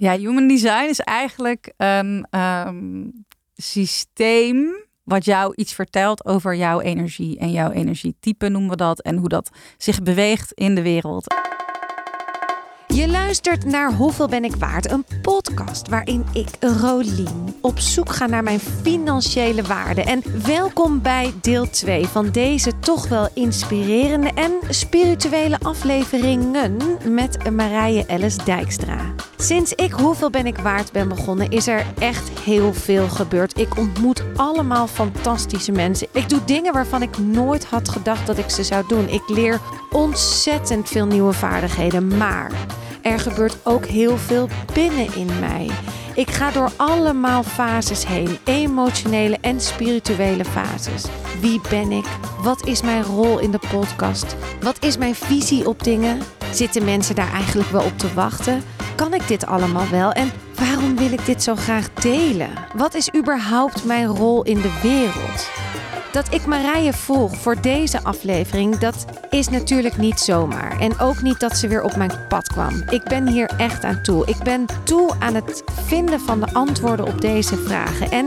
Ja, human design is eigenlijk een ehm, systeem wat jou iets vertelt over jouw energie en jouw energietype noemen we dat en hoe dat zich beweegt in de wereld. Je luistert naar Hoeveel ben ik waard? Een podcast waarin ik, Rolien, op zoek ga naar mijn financiële waarde. En welkom bij deel 2 van deze toch wel inspirerende en spirituele afleveringen met Marije Ellis Dijkstra. Sinds ik Hoeveel ben ik waard ben begonnen, is er echt heel veel gebeurd. Ik ontmoet allemaal fantastische mensen. Ik doe dingen waarvan ik nooit had gedacht dat ik ze zou doen. Ik leer ontzettend veel nieuwe vaardigheden, maar er gebeurt ook heel veel binnen in mij. Ik ga door allemaal fases heen, emotionele en spirituele fases. Wie ben ik? Wat is mijn rol in de podcast? Wat is mijn visie op dingen? Zitten mensen daar eigenlijk wel op te wachten? Kan ik dit allemaal wel? En waarom wil ik dit zo graag delen? Wat is überhaupt mijn rol in de wereld? Dat ik Marije volg voor deze aflevering, dat is natuurlijk niet zomaar. En ook niet dat ze weer op mijn pad kwam. Ik ben hier echt aan toe. Ik ben toe aan het vinden van de antwoorden op deze vragen. En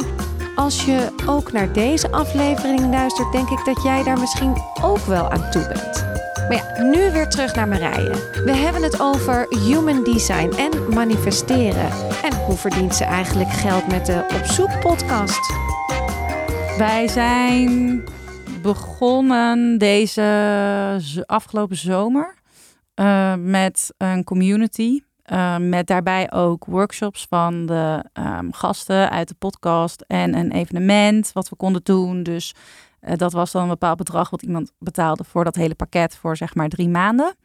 als je ook naar deze aflevering luistert, denk ik dat jij daar misschien ook wel aan toe bent. Maar ja, nu weer terug naar Marije. We hebben het over human design en manifesteren. En hoe verdient ze eigenlijk geld met de Op Zoek podcast? Wij zijn begonnen deze afgelopen zomer eh, met een community. eh, met daarbij ook workshops van de ehm, gasten uit de podcast en een evenement wat we konden doen. Dus eh, dat was dan een bepaald bedrag wat iemand betaalde voor dat hele pakket voor zeg maar drie maanden.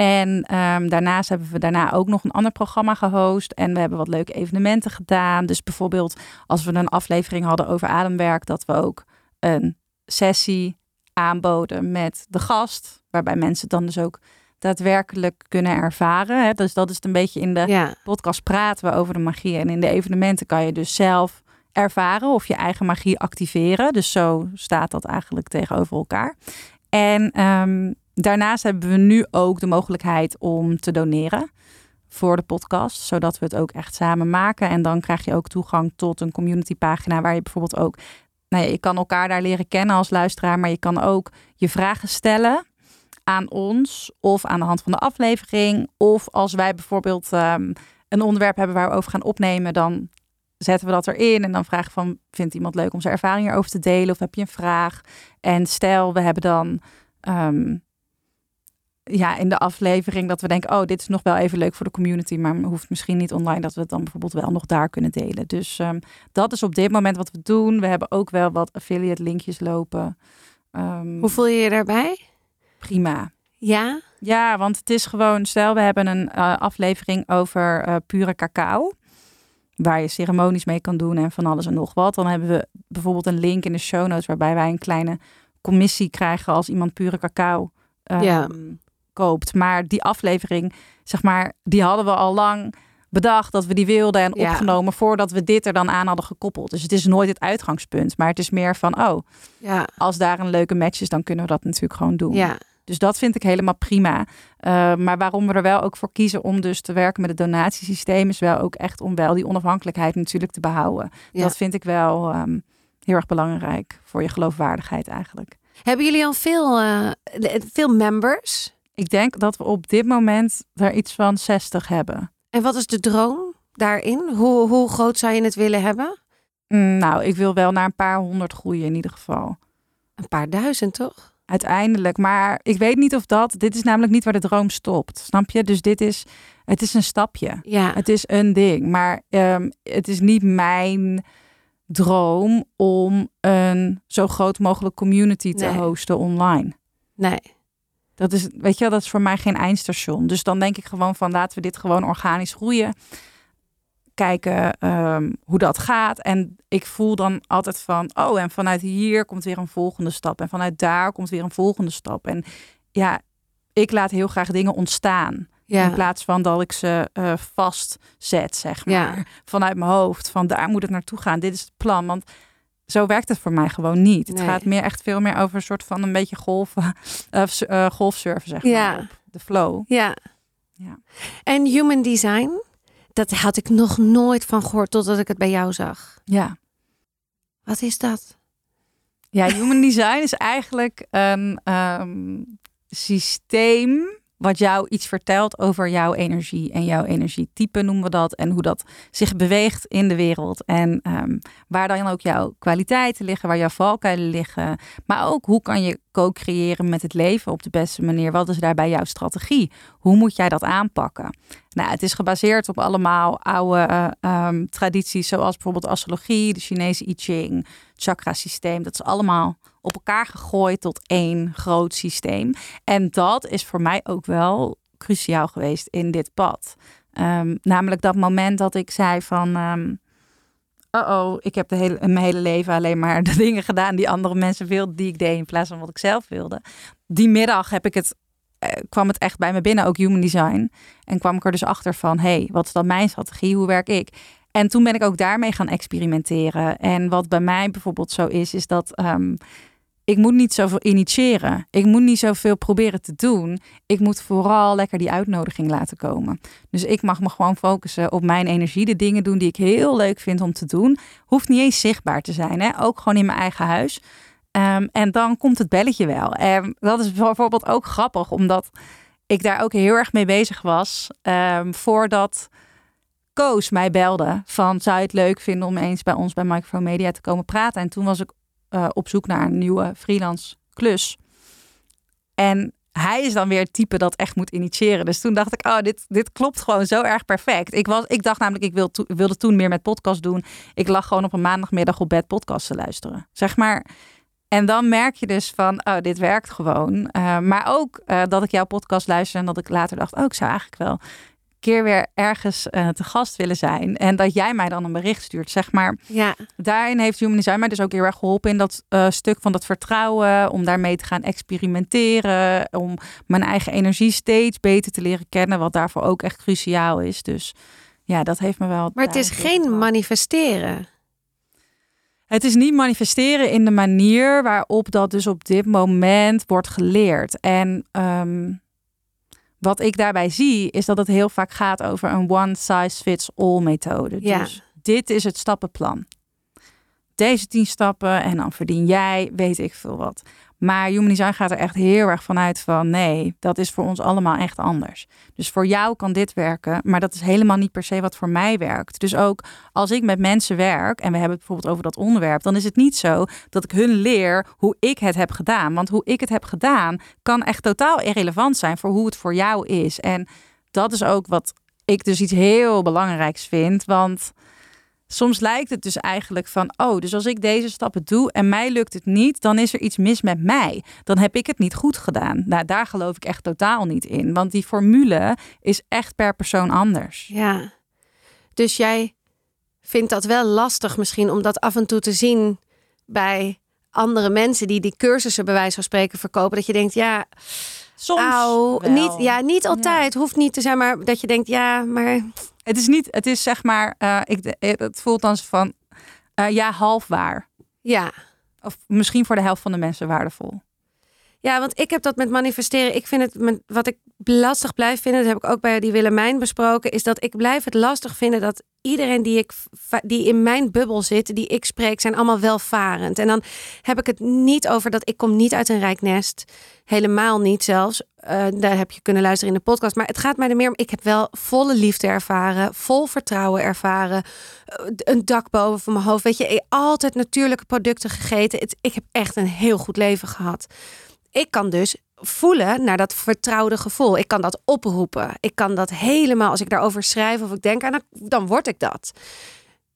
En ehm, daarnaast hebben we daarna ook nog een ander programma gehost. En we hebben wat leuke evenementen gedaan. Dus bijvoorbeeld als we een aflevering hadden over ademwerk, dat we ook een sessie aanboden met de gast. Waarbij mensen dan dus ook daadwerkelijk kunnen ervaren. Hè? Dus dat is het een beetje in de Ja, podcast praten we over de magie. En in de evenementen kan je dus zelf ervaren of je eigen magie activeren. Dus zo staat dat eigenlijk tegenover elkaar. En ehm, daarnaast hebben we nu ook de mogelijkheid om te doneren voor de podcast, zodat we het ook echt samen maken. En dan krijg je ook toegang tot een communitypagina waar je bijvoorbeeld ook, nou ja, je kan elkaar daar leren kennen als luisteraar, maar je kan ook je vragen stellen aan ons of aan de hand van de aflevering. Of als wij bijvoorbeeld ehm, een onderwerp hebben waar we over gaan opnemen, dan zetten we dat erin en dan vragen van, vindt iemand leuk om zijn ervaring hierover te delen of heb je een vraag? En stel, we hebben dan ehm, ja, in de aflevering dat we denken, oh, dit is nog wel even leuk voor de community, maar hoeft misschien niet online, dat we het dan bijvoorbeeld wel nog daar kunnen delen. Dus ehm, dat is op dit moment wat we doen. We hebben ook wel wat affiliate linkjes lopen. Ehm, hoe voel je je daarbij? prima. Ja, Ja, want het is gewoon, stel we hebben een eh, aflevering over eh, pure cacao. Waar je ceremonies mee kan doen en van alles en nog wat. Dan hebben we bijvoorbeeld een link in de show notes waarbij wij een kleine commissie krijgen als iemand pure cacao ehm, Ja. Koopt. Maar die aflevering, zeg maar, die hadden we al lang bedacht dat we die wilden en Ja. opgenomen voordat we dit er dan aan hadden gekoppeld. Dus het is nooit het uitgangspunt, maar het is meer van, oh, ja, als daar een leuke match is, dan kunnen we dat natuurlijk gewoon doen. ja. Dus dat vind ik helemaal prima. Uh, maar waarom we er wel ook voor kiezen om dus te werken met het donatiesysteem, is wel ook echt om wel die onafhankelijkheid natuurlijk te behouden. Ja. Dat vind ik wel ehm, heel erg belangrijk voor je geloofwaardigheid eigenlijk. Hebben jullie al veel, eh, veel members? Ik denk dat we op dit moment er iets van 60 hebben. En wat is de droom daarin? Hoe, hoe groot zou je het willen hebben? Mm, nou, ik wil wel naar een paar honderd groeien in ieder geval. Een paar duizend, toch? Uiteindelijk. Maar ik weet niet of dat. Dit is namelijk niet waar de droom stopt. Snap je? Dus dit is. Het is een stapje. Ja, Het is een ding. Maar ehm, het is niet mijn droom om een zo groot mogelijk community te Nee. hosten online. nee. Dat is, weet je, wel, dat is voor mij geen eindstation. Dus dan denk ik gewoon van laten we dit gewoon organisch groeien. Kijken ehm, hoe dat gaat. En ik voel dan altijd van, oh, en vanuit hier komt weer een volgende stap. En vanuit daar komt weer een volgende stap. En ja, ik laat heel graag dingen ontstaan. In plaats van dat ik ze eh vastzet, zeg maar. Ja. Vanuit mijn hoofd. Van daar moet het naartoe gaan. Dit is het plan. Want zo werkt het voor mij gewoon niet. Het Nee. gaat meer echt veel meer over een soort van een beetje golven. Of golfsurfen, zeg maar. Ja. Op de flow. ja. Ja. En human design? Dat had ik nog nooit van gehoord totdat ik het bij jou zag. Ja. Wat is dat? Ja, human design is eigenlijk een ehm, systeem wat jou iets vertelt over jouw energie en jouw energietype noemen we dat. En hoe dat zich beweegt in de wereld. En ehm, waar dan ook jouw kwaliteiten liggen, waar jouw valkuilen liggen. Maar ook hoe kan je co-creëren met het leven op de beste manier? Wat is daarbij jouw strategie? Hoe moet jij dat aanpakken? Nou, het is gebaseerd op allemaal oude uh, tradities, zoals bijvoorbeeld astrologie, de Chinese I Ching, chakra-systeem. Dat is allemaal op elkaar gegooid tot één groot systeem. En dat is voor mij ook wel cruciaal geweest in dit pad. Um, namelijk dat moment dat ik zei van. Oh, ik heb de hele, mijn hele leven alleen maar de dingen gedaan die andere mensen wilden, die ik deed in plaats van wat ik zelf wilde. Die middag heb ik het, eh, kwam het echt bij me binnen, ook human design. En kwam ik er dus achter van, hey, wat is dan mijn strategie? Hoe werk ik? En toen ben ik ook daarmee gaan experimenteren. En wat bij mij bijvoorbeeld zo is, is dat um, ik moet niet zoveel initiëren. Ik moet niet zoveel proberen te doen. Ik moet vooral lekker die uitnodiging laten komen. Dus ik mag me gewoon focussen op mijn energie. De dingen doen die ik heel leuk vind om te doen. Hoeft niet eens zichtbaar te zijn. Hè? Ook gewoon in mijn eigen huis. Um, en dan komt het belletje wel. En dat is bijvoorbeeld ook grappig, omdat ik daar ook heel erg mee bezig was. Um, voordat Koos mij belde van zou je het leuk vinden om eens bij ons bij Microphone Media te komen praten. En toen was ik uh, op zoek naar een nieuwe freelance klus. En hij is dan weer het type dat echt moet initiëren. Dus toen dacht ik, oh, dit, dit klopt gewoon zo erg perfect. Ik, was, ik dacht namelijk, ik wil wilde toen meer met podcast doen. Ik lag gewoon op een maandagmiddag op bed podcast te luisteren. Zeg maar. En dan merk je dus van, oh, dit werkt gewoon. Uh, maar ook uh, dat ik jouw podcast luister en dat ik later dacht, oh, ik zou eigenlijk wel keer weer ergens uh, te gast willen zijn. En dat jij mij dan een bericht stuurt, zeg maar. Ja. Daarin heeft Human Design mij dus ook heel erg geholpen in dat uh, stuk van dat vertrouwen. Om daarmee te gaan experimenteren. Om mijn eigen energie steeds beter te leren kennen. Wat daarvoor ook echt cruciaal is. Dus ja, dat heeft me wel... Maar het is geen manifesteren. Het is niet manifesteren in de manier waarop dat dus op dit moment wordt geleerd. En... Um, wat ik daarbij zie, is dat het heel vaak gaat over een one size fits all methode. Ja. Dus dit is het stappenplan. Deze tien stappen en dan verdien jij, weet ik veel wat. Maar Human Design gaat er echt heel erg vanuit van nee, dat is voor ons allemaal echt anders. Dus voor jou kan dit werken, maar dat is helemaal niet per se wat voor mij werkt. Dus ook als ik met mensen werk en we hebben het bijvoorbeeld over dat onderwerp, dan is het niet zo dat ik hun leer hoe ik het heb gedaan. Want hoe ik het heb gedaan kan echt totaal irrelevant zijn voor hoe het voor jou is. En dat is ook wat ik dus iets heel belangrijks vind, want soms lijkt het dus eigenlijk van, oh, dus als ik deze stappen doe en mij lukt het niet, dan is er iets mis met mij. Dan heb ik het niet goed gedaan. Nou, daar geloof ik echt totaal niet in, want die formule is echt per persoon anders. Ja, dus jij vindt dat wel lastig misschien om dat af en toe te zien bij andere mensen die die cursussen bij wijze van spreken verkopen, dat je denkt, ja. Soms Au, niet, ja, niet altijd. Ja. Hoeft niet te zijn, maar dat je denkt, ja, maar het is niet, het is zeg maar, uh, ik, het voelt dan van, uh, ja, half waar. Ja. Of misschien voor de helft van de mensen waardevol. Ja, want ik heb dat met manifesteren. Ik vind het, wat ik lastig blijf vinden, dat heb ik ook bij die Willemijn besproken, is dat ik blijf het lastig vinden dat iedereen die, ik, die in mijn bubbel zit, die ik spreek, zijn allemaal welvarend. En dan heb ik het niet over dat ik kom niet uit een rijk nest. Helemaal niet zelfs. Uh, daar heb je kunnen luisteren in de podcast. Maar het gaat mij er meer om, ik heb wel volle liefde ervaren, vol vertrouwen ervaren, een dak boven mijn hoofd. Weet je, altijd natuurlijke producten gegeten. Ik heb echt een heel goed leven gehad ik kan dus voelen naar dat vertrouwde gevoel. Ik kan dat oproepen. Ik kan dat helemaal, als ik daarover schrijf of ik denk aan, dan word ik dat.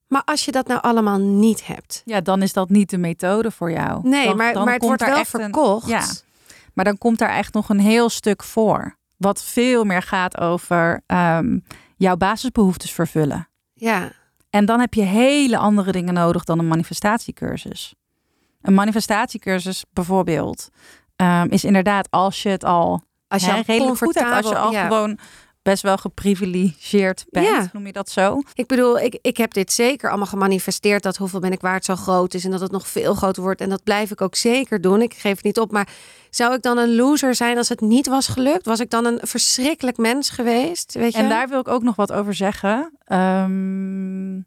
Maar als je dat nou allemaal niet hebt. Ja, dan is dat niet de methode voor jou. Nee, dan, maar, dan maar het wordt wel verkocht. Een, ja, maar dan komt daar echt nog een heel stuk voor. Wat veel meer gaat over um, jouw basisbehoeftes vervullen. Ja. En dan heb je hele andere dingen nodig dan een manifestatiecursus. Een manifestatiecursus bijvoorbeeld um, is inderdaad als je het al als je hè, redelijk goed hebt, als je al ja. gewoon best wel geprivilegeerd bent. Ja. Noem je dat zo? Ik bedoel, ik, ik heb dit zeker allemaal gemanifesteerd dat hoeveel ben ik waard zo groot is en dat het nog veel groter wordt. En dat blijf ik ook zeker doen. Ik geef het niet op. Maar zou ik dan een loser zijn als het niet was gelukt? Was ik dan een verschrikkelijk mens geweest? Weet je? En daar wil ik ook nog wat over zeggen. Ehm,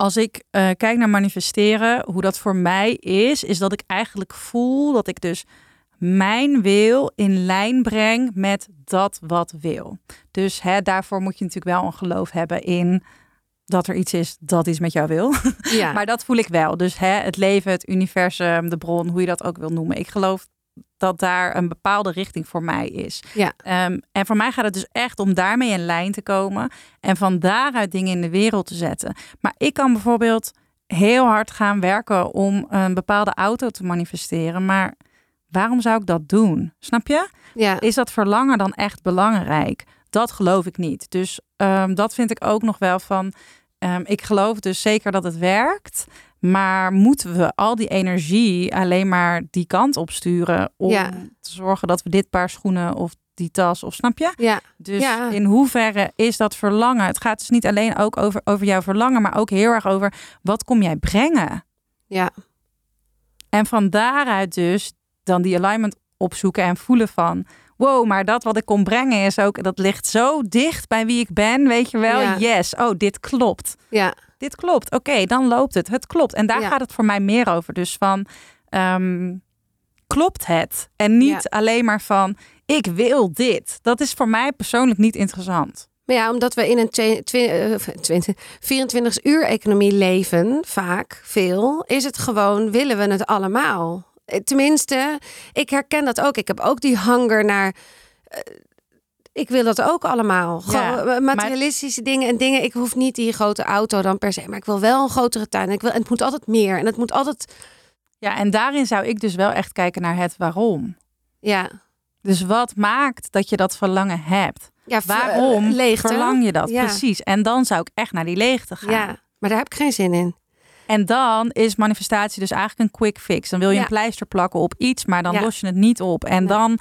als ik eh, kijk naar manifesteren, hoe dat voor mij is, is dat ik eigenlijk voel dat ik dus mijn wil in lijn breng met dat wat wil. Dus hè, daarvoor moet je natuurlijk wel een geloof hebben in dat er iets is dat iets met jou wil. ja. Maar dat voel ik wel. Dus hè, het leven, het universum, de bron, hoe je dat ook wil noemen. Ik geloof dat daar een bepaalde richting voor mij is. Ja. Ehm, en voor mij gaat het dus echt om daarmee in lijn te komen en van daaruit dingen in de wereld te zetten. Maar ik kan bijvoorbeeld heel hard gaan werken om een bepaalde auto te manifesteren, maar waarom zou ik dat doen? Snap je? ja. Is dat verlangen dan echt belangrijk? Dat geloof ik niet. Dus ehm, dat vind ik ook nog wel van. Ehm, ik geloof dus zeker dat het werkt. Maar moeten we al die energie alleen maar die kant op sturen om Ja. te zorgen dat we dit paar schoenen of die tas of snap je? ja. Dus Ja. in hoeverre is dat verlangen? Het gaat dus niet alleen ook over, over jouw verlangen, maar ook heel erg over wat kom jij brengen? Ja. En van daaruit dus dan die alignment opzoeken en voelen van... wow, maar dat wat ik kom brengen is ook... dat ligt zo dicht bij wie ik ben, weet je wel? Ja. Yes, oh, dit klopt. Ja. Dit klopt. Oké, dan loopt het. Het klopt. En daar Ja. gaat het voor mij meer over. Dus van, ehm, klopt het? En niet alleen maar van, ik wil dit. Dat is voor mij persoonlijk niet interessant. Maar ja, omdat we in een twe- twe- eh, 20 24 uur economie leven, vaak, veel, is het gewoon, willen we het allemaal? Tenminste, ik herken dat ook. Ik heb ook die hanger naar... eh, ik wil dat ook allemaal. Ja, Gewoon eh, materialistische dingen en dingen. Ik hoef niet die grote auto dan per se, maar ik wil wel een grotere tuin. Ik wil, en het moet altijd meer. En het moet altijd, Ja, en daarin zou ik dus wel echt kijken naar het waarom. ja, Dus wat maakt dat je dat verlangen hebt? ja Waarom leegte. verlang je dat? Ja. Precies. En dan zou ik echt naar die leegte gaan. Ja, maar daar heb ik geen zin in. En dan is manifestatie dus eigenlijk een quick fix. Dan wil je Ja. een pleister plakken op iets, maar dan Ja. los je het niet op. En Nee. dan,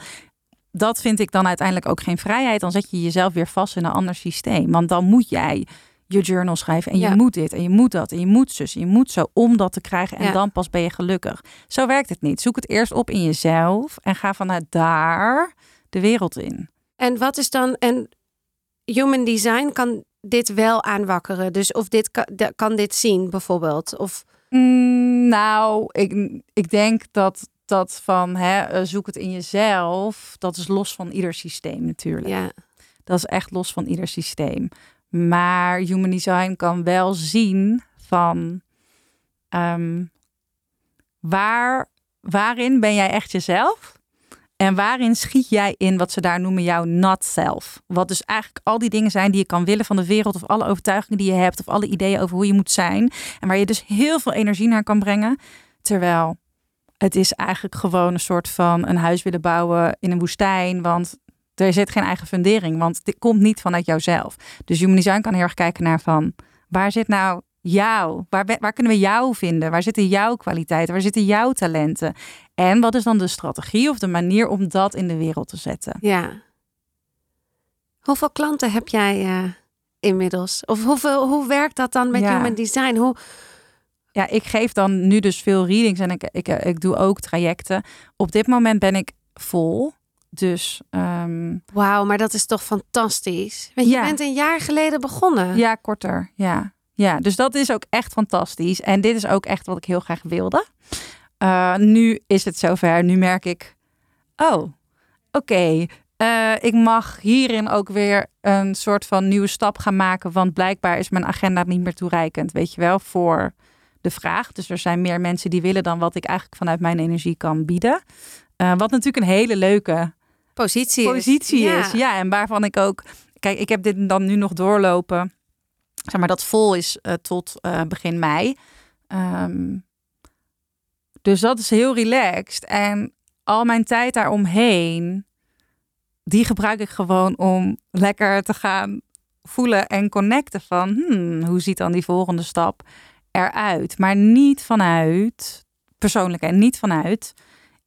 dat vind ik dan uiteindelijk ook geen vrijheid. Dan zet je jezelf weer vast in een ander systeem. Want dan moet jij je journal schrijven en je moet dit en je moet dat en je moet zus en je moet zo om dat te krijgen en Ja. dan pas ben je gelukkig. Zo werkt het niet. Zoek het eerst op in jezelf en ga vanuit daar de wereld in. En wat is dan, en human design kan dit wel aanwakkeren. Dus of dit kan, dit zien bijvoorbeeld. Of Mm, nou, ik, ik denk dat dat van hè, eh, zoek het in jezelf, dat is los van ieder systeem natuurlijk. ja, Dat is echt los van ieder systeem. Maar human design kan wel zien van ehm, waar, waarin ben jij echt jezelf? En waarin schiet jij in wat ze daar noemen jouw not self? Wat dus eigenlijk al die dingen zijn die je kan willen van de wereld, of alle overtuigingen die je hebt, of alle ideeën over hoe je moet zijn. En waar je dus heel veel energie naar kan brengen. Terwijl het is eigenlijk gewoon een soort van een huis willen bouwen in een woestijn. Want er zit geen eigen fundering, want dit komt niet vanuit jouzelf. Dus human design kan heel erg kijken naar van waar zit nou jou? Waar, waar kunnen we jou vinden? Waar zitten jouw kwaliteiten? Waar zitten jouw talenten? En wat is dan de strategie of de manier om dat in de wereld te zetten? ja. Hoeveel klanten heb jij eh, inmiddels? Of hoeveel, hoe werkt dat dan met Ja. human design? Hoe, Ja, ik geef dan nu dus veel readings en ik, ik, ik doe ook trajecten. Op dit moment ben ik vol. Dus ehm, wauw, maar dat is toch fantastisch. Want je Ja. bent een jaar geleden begonnen. ja, korter. Ja. Ja, dus dat is ook echt fantastisch. En dit is ook echt wat ik heel graag wilde. Uh, nu is het zover. Nu merk ik, oh, oké. Uh, ik mag hierin ook weer een soort van nieuwe stap gaan maken. Want blijkbaar is mijn agenda niet meer toereikend, weet je wel, voor de vraag. Dus er zijn meer mensen die willen dan wat ik eigenlijk vanuit mijn energie kan bieden. Uh, wat natuurlijk een hele leuke positie, positie is. is. Ja. en waarvan ik ook. Kijk, ik heb dit dan nu nog doorlopen. Zeg maar dat vol is uh, tot uh, begin mei. Um, dus dat is heel relaxed. En al mijn tijd daaromheen, die gebruik ik gewoon om lekker te gaan voelen en connecten van hmm, hoe ziet dan die volgende stap eruit. Maar niet vanuit persoonlijk en niet vanuit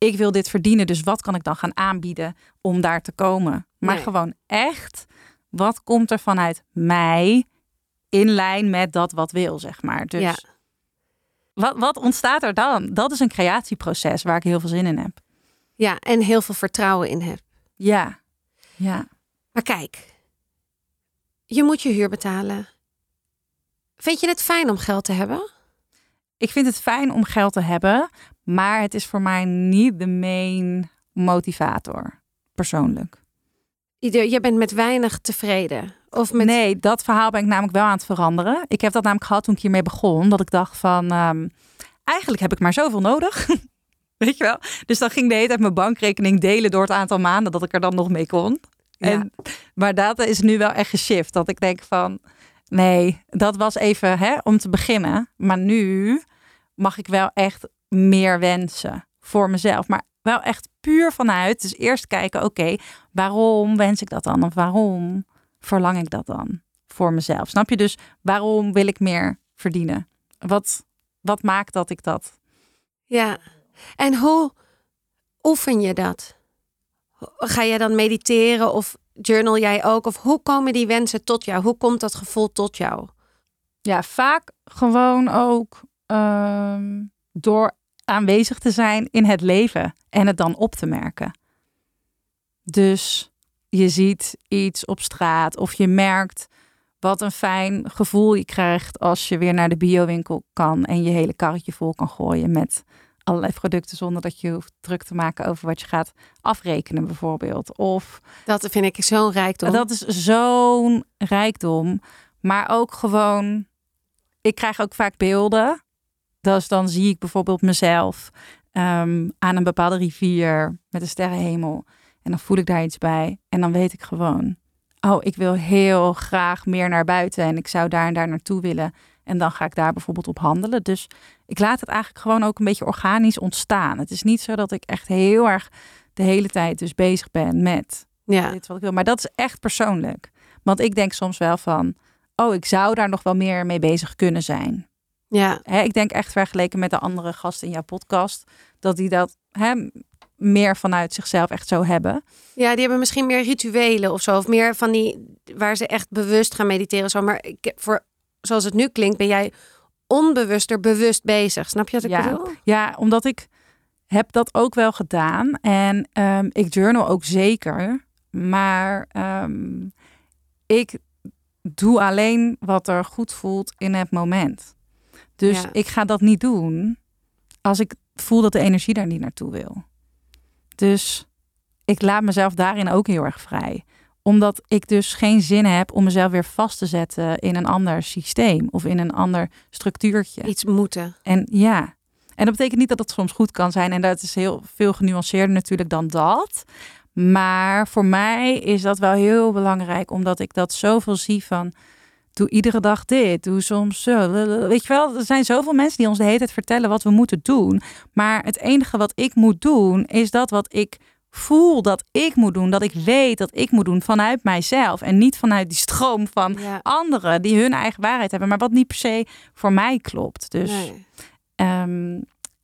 ik wil dit verdienen, dus wat kan ik dan gaan aanbieden om daar te komen? Maar Nee. gewoon echt, wat komt er vanuit mij in lijn met dat wat wil, zeg maar. Dus Ja. wat, wat ontstaat er dan? Dat is een creatieproces waar ik heel veel zin in heb. Ja, en heel veel vertrouwen in heb. Ja, ja. Maar kijk, je moet je huur betalen. Vind je het fijn om geld te hebben? Ik vind het fijn om geld te hebben, maar het is voor mij niet de main motivator, persoonlijk. Je je bent met weinig tevreden. Of met... Nee, dat verhaal ben ik namelijk wel aan het veranderen. Ik heb dat namelijk gehad toen ik hiermee begon. Dat ik dacht van, ehm, eigenlijk heb ik maar zoveel nodig. Weet je wel? Dus dan ging de hele tijd mijn bankrekening delen door het aantal maanden dat ik er dan nog mee kon. Ja. En, maar dat is nu wel echt geshift. Dat ik denk van, nee, dat was even hè, om te beginnen. Maar nu mag ik wel echt meer wensen voor mezelf. Maar wel echt puur vanuit. Dus eerst kijken, oké, waarom wens ik dat dan? Of waarom verlang ik dat dan voor mezelf? Snap je dus waarom wil ik meer verdienen? Wat, wat maakt dat ik dat? Ja. En hoe oefen je dat? Ga jij dan mediteren of journal jij ook? Of hoe komen die wensen tot jou? Hoe komt dat gevoel tot jou? Ja, vaak gewoon ook ehm, door aanwezig te zijn in het leven en het dan op te merken. Dus je ziet iets op straat of je merkt wat een fijn gevoel je krijgt als je weer naar de biowinkel kan en je hele karretje vol kan gooien met allerlei producten zonder dat je hoeft druk te maken over wat je gaat afrekenen bijvoorbeeld. Of Dat vind ik zo'n rijkdom. dat is zo'n rijkdom. Maar ook gewoon, ik krijg ook vaak beelden. Dus dan zie ik bijvoorbeeld mezelf ehm, aan een bepaalde rivier met een sterrenhemel. En dan voel ik daar iets bij. En dan weet ik gewoon, oh, ik wil heel graag meer naar buiten. En ik zou daar en daar naartoe willen. En dan ga ik daar bijvoorbeeld op handelen. Dus ik laat het eigenlijk gewoon ook een beetje organisch ontstaan. Het is niet zo dat ik echt heel erg de hele tijd dus bezig ben met ja. dit wat ik wil. Maar dat is echt persoonlijk. Want ik denk soms wel van, oh, ik zou daar nog wel meer mee bezig kunnen zijn. ja, Hè, ik denk echt vergeleken met de andere gasten in jouw podcast, dat die dat hè, meer vanuit zichzelf echt zo hebben. ja, die hebben misschien meer rituelen of zo. Of meer van die waar ze echt bewust gaan mediteren. Zo. Maar ik, voor, zoals het nu klinkt, ben jij onbewuster bewust bezig. Snap je wat ik Ja. bedoel? Ja, omdat ik heb dat ook wel gedaan. En ehm, ik journal ook zeker. Maar ehm, ik doe alleen wat er goed voelt in het moment. Dus Ja. ik ga dat niet doen als ik voel dat de energie daar niet naartoe wil. Dus ik laat mezelf daarin ook heel erg vrij. Omdat ik dus geen zin heb om mezelf weer vast te zetten in een ander systeem of in een ander structuurtje. Iets moeten. En ja, en dat betekent niet dat het soms goed kan zijn. En dat is heel veel genuanceerder natuurlijk dan dat. Maar voor mij is dat wel heel belangrijk, omdat ik dat zoveel zie van. Doe iedere dag dit, doe soms zo. Weet je wel, er zijn zoveel mensen die ons de hele tijd vertellen wat we moeten doen. Maar het enige wat ik moet doen, is dat wat ik voel dat ik moet doen. Dat ik weet dat ik moet doen vanuit mijzelf. En niet vanuit die stroom van Ja. anderen die hun eigen waarheid hebben. Maar wat niet per se voor mij klopt. Dus. Nee. Ehm,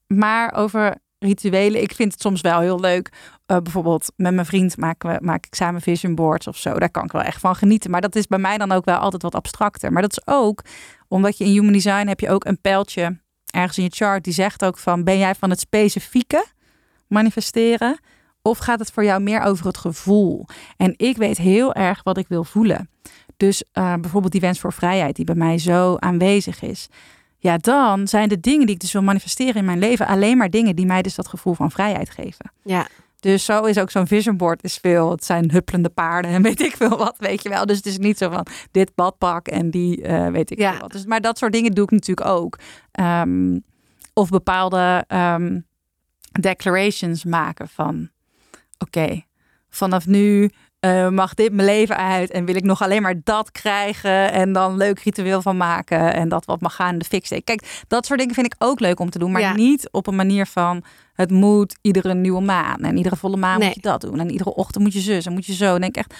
maar over rituelen, ik vind het soms wel heel leuk. Eh, bijvoorbeeld met mijn vriend maken we, maak ik samen vision boards of zo. Daar kan ik wel echt van genieten. Maar dat is bij mij dan ook wel altijd wat abstracter. Maar dat is ook omdat je in human design heb je ook een pijltje ergens in je chart die zegt ook van ben jij van het specifieke manifesteren of gaat het voor jou meer over het gevoel? En ik weet heel erg wat ik wil voelen. Dus eh, bijvoorbeeld die wens voor vrijheid die bij mij zo aanwezig is. Ja, dan zijn de dingen die ik dus wil manifesteren in mijn leven alleen maar dingen die mij dus dat gevoel van vrijheid geven. Ja. Dus zo is ook zo'n vision board is veel. Het zijn huppelende paarden en weet ik veel wat, weet je wel. Dus het is niet zo van dit badpak en die eh, weet ik Ja. veel wat. Dus, maar dat soort dingen doe ik natuurlijk ook. Ehm, of bepaalde ehm, declarations maken van... Oké, vanaf nu eh, mag dit mijn leven uit en wil ik nog alleen maar dat krijgen en dan leuk ritueel van maken en dat wat mag gaan in de fik steken. Kijk, dat soort dingen vind ik ook leuk om te doen, maar Ja. niet op een manier van het moet iedere nieuwe maan en iedere volle maan Nee. moet je dat doen en iedere ochtend moet je zus en moet je zo. En denk ik echt,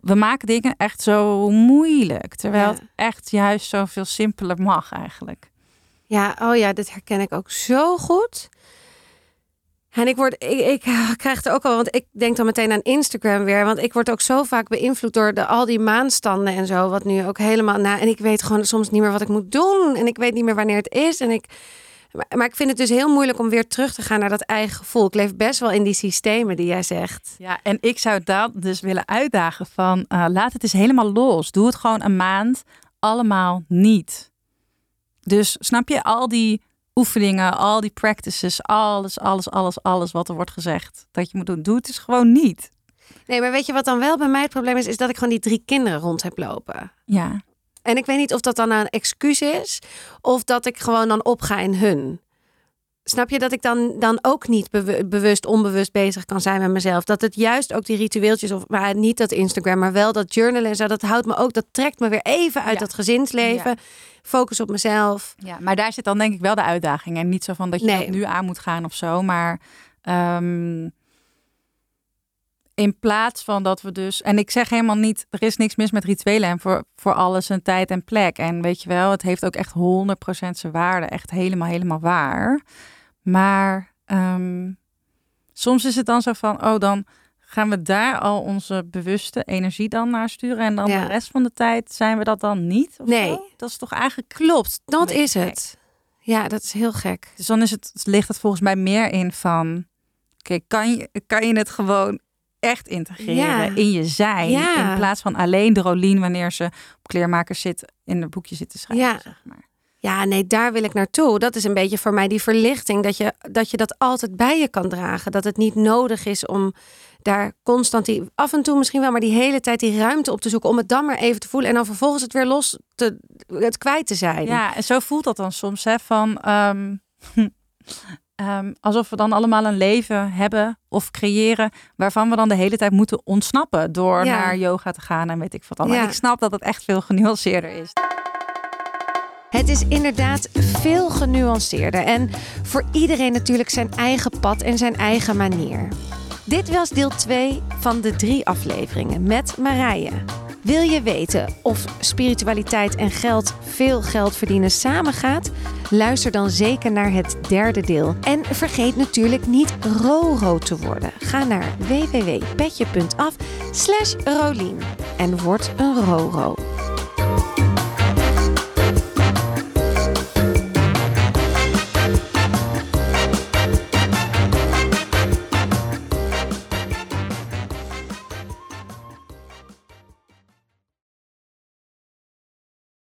we maken dingen echt zo moeilijk, terwijl Ja. het echt juist zoveel simpeler mag eigenlijk. Ja, oh ja, dit herken ik ook zo goed. En ik, word, ik, ik krijg het ook al, want ik denk dan meteen aan Instagram weer. Want ik word ook zo vaak beïnvloed door de, al die maanstanden en zo. Wat nu ook helemaal na. En ik weet gewoon soms niet meer wat ik moet doen. En ik weet niet meer wanneer het is. En ik, maar ik vind het dus heel moeilijk om weer terug te gaan naar dat eigen gevoel. Ik leef best wel in die systemen die jij zegt. Ja, en ik zou dat dus willen uitdagen van uh, laat het eens helemaal los. Doe het gewoon een maand allemaal niet. Dus snap je al die oefeningen, al die practices, alles, alles, alles, alles wat er wordt gezegd dat je moet doen. Doe het dus gewoon niet. Nee, maar weet je wat dan wel bij mij het probleem is? Is dat ik gewoon die drie kinderen rond heb lopen. Ja. En ik weet niet of dat dan een excuus is of dat ik gewoon dan opga in hun. Snap je dat ik dan, dan ook niet bewust, onbewust bezig kan zijn met mezelf? Dat het juist ook die ritueeltjes, of maar niet dat Instagram, maar wel dat journalen en zo, dat houdt me ook, dat trekt me weer even uit dat gezinsleven. Focus op mezelf. Ja, maar daar zit dan denk ik wel de uitdaging. En niet zo van dat je dat nu aan moet gaan of zo, maar. Ehm, in plaats van dat we dus. En ik zeg helemaal niet, er is niks mis met rituelen en voor, voor alles een tijd en plek. En weet je wel, het heeft ook echt 100% zijn waarde. Echt helemaal, helemaal waar. Maar um, soms is het dan zo van, oh, dan gaan we daar al onze bewuste energie dan naar sturen. En dan de rest van de tijd zijn we dat dan niet? nee. Dat is toch eigenlijk klopt. Dat is het. Ja, dat is heel gek. Dus dan is het, ligt het volgens mij meer in van, oké, kan, je, kan je het gewoon echt integreren in je zijn. In plaats van alleen de Rolien wanneer ze op kleermakers zit in een boekje zit te schrijven. Ja. Zeg maar. Ja, nee, daar wil ik naartoe. Dat is een beetje voor mij die verlichting. Dat je, dat je dat altijd bij je kan dragen. Dat het niet nodig is om daar constant die, af en toe misschien wel, maar die hele tijd die ruimte op te zoeken. Om het dan maar even te voelen. En dan vervolgens het weer los te, het kwijt te zijn. Ja, en zo voelt dat dan soms. Hè, van ehm, Ehm, alsof we dan allemaal een leven hebben of creëren waarvan we dan de hele tijd moeten ontsnappen door naar yoga te gaan en weet ik wat allemaal. Ja. ik snap dat het echt veel genuanceerder is. Het is inderdaad veel genuanceerder en voor iedereen natuurlijk zijn eigen pad en zijn eigen manier. Dit was deel 2 van de drie afleveringen met Marije. Wil je weten of spiritualiteit en geld veel geld verdienen samengaat? Luister dan zeker naar het derde deel. En vergeet natuurlijk niet Roro te worden. Ga naar www.petje.af slash Rolien en word een Roro.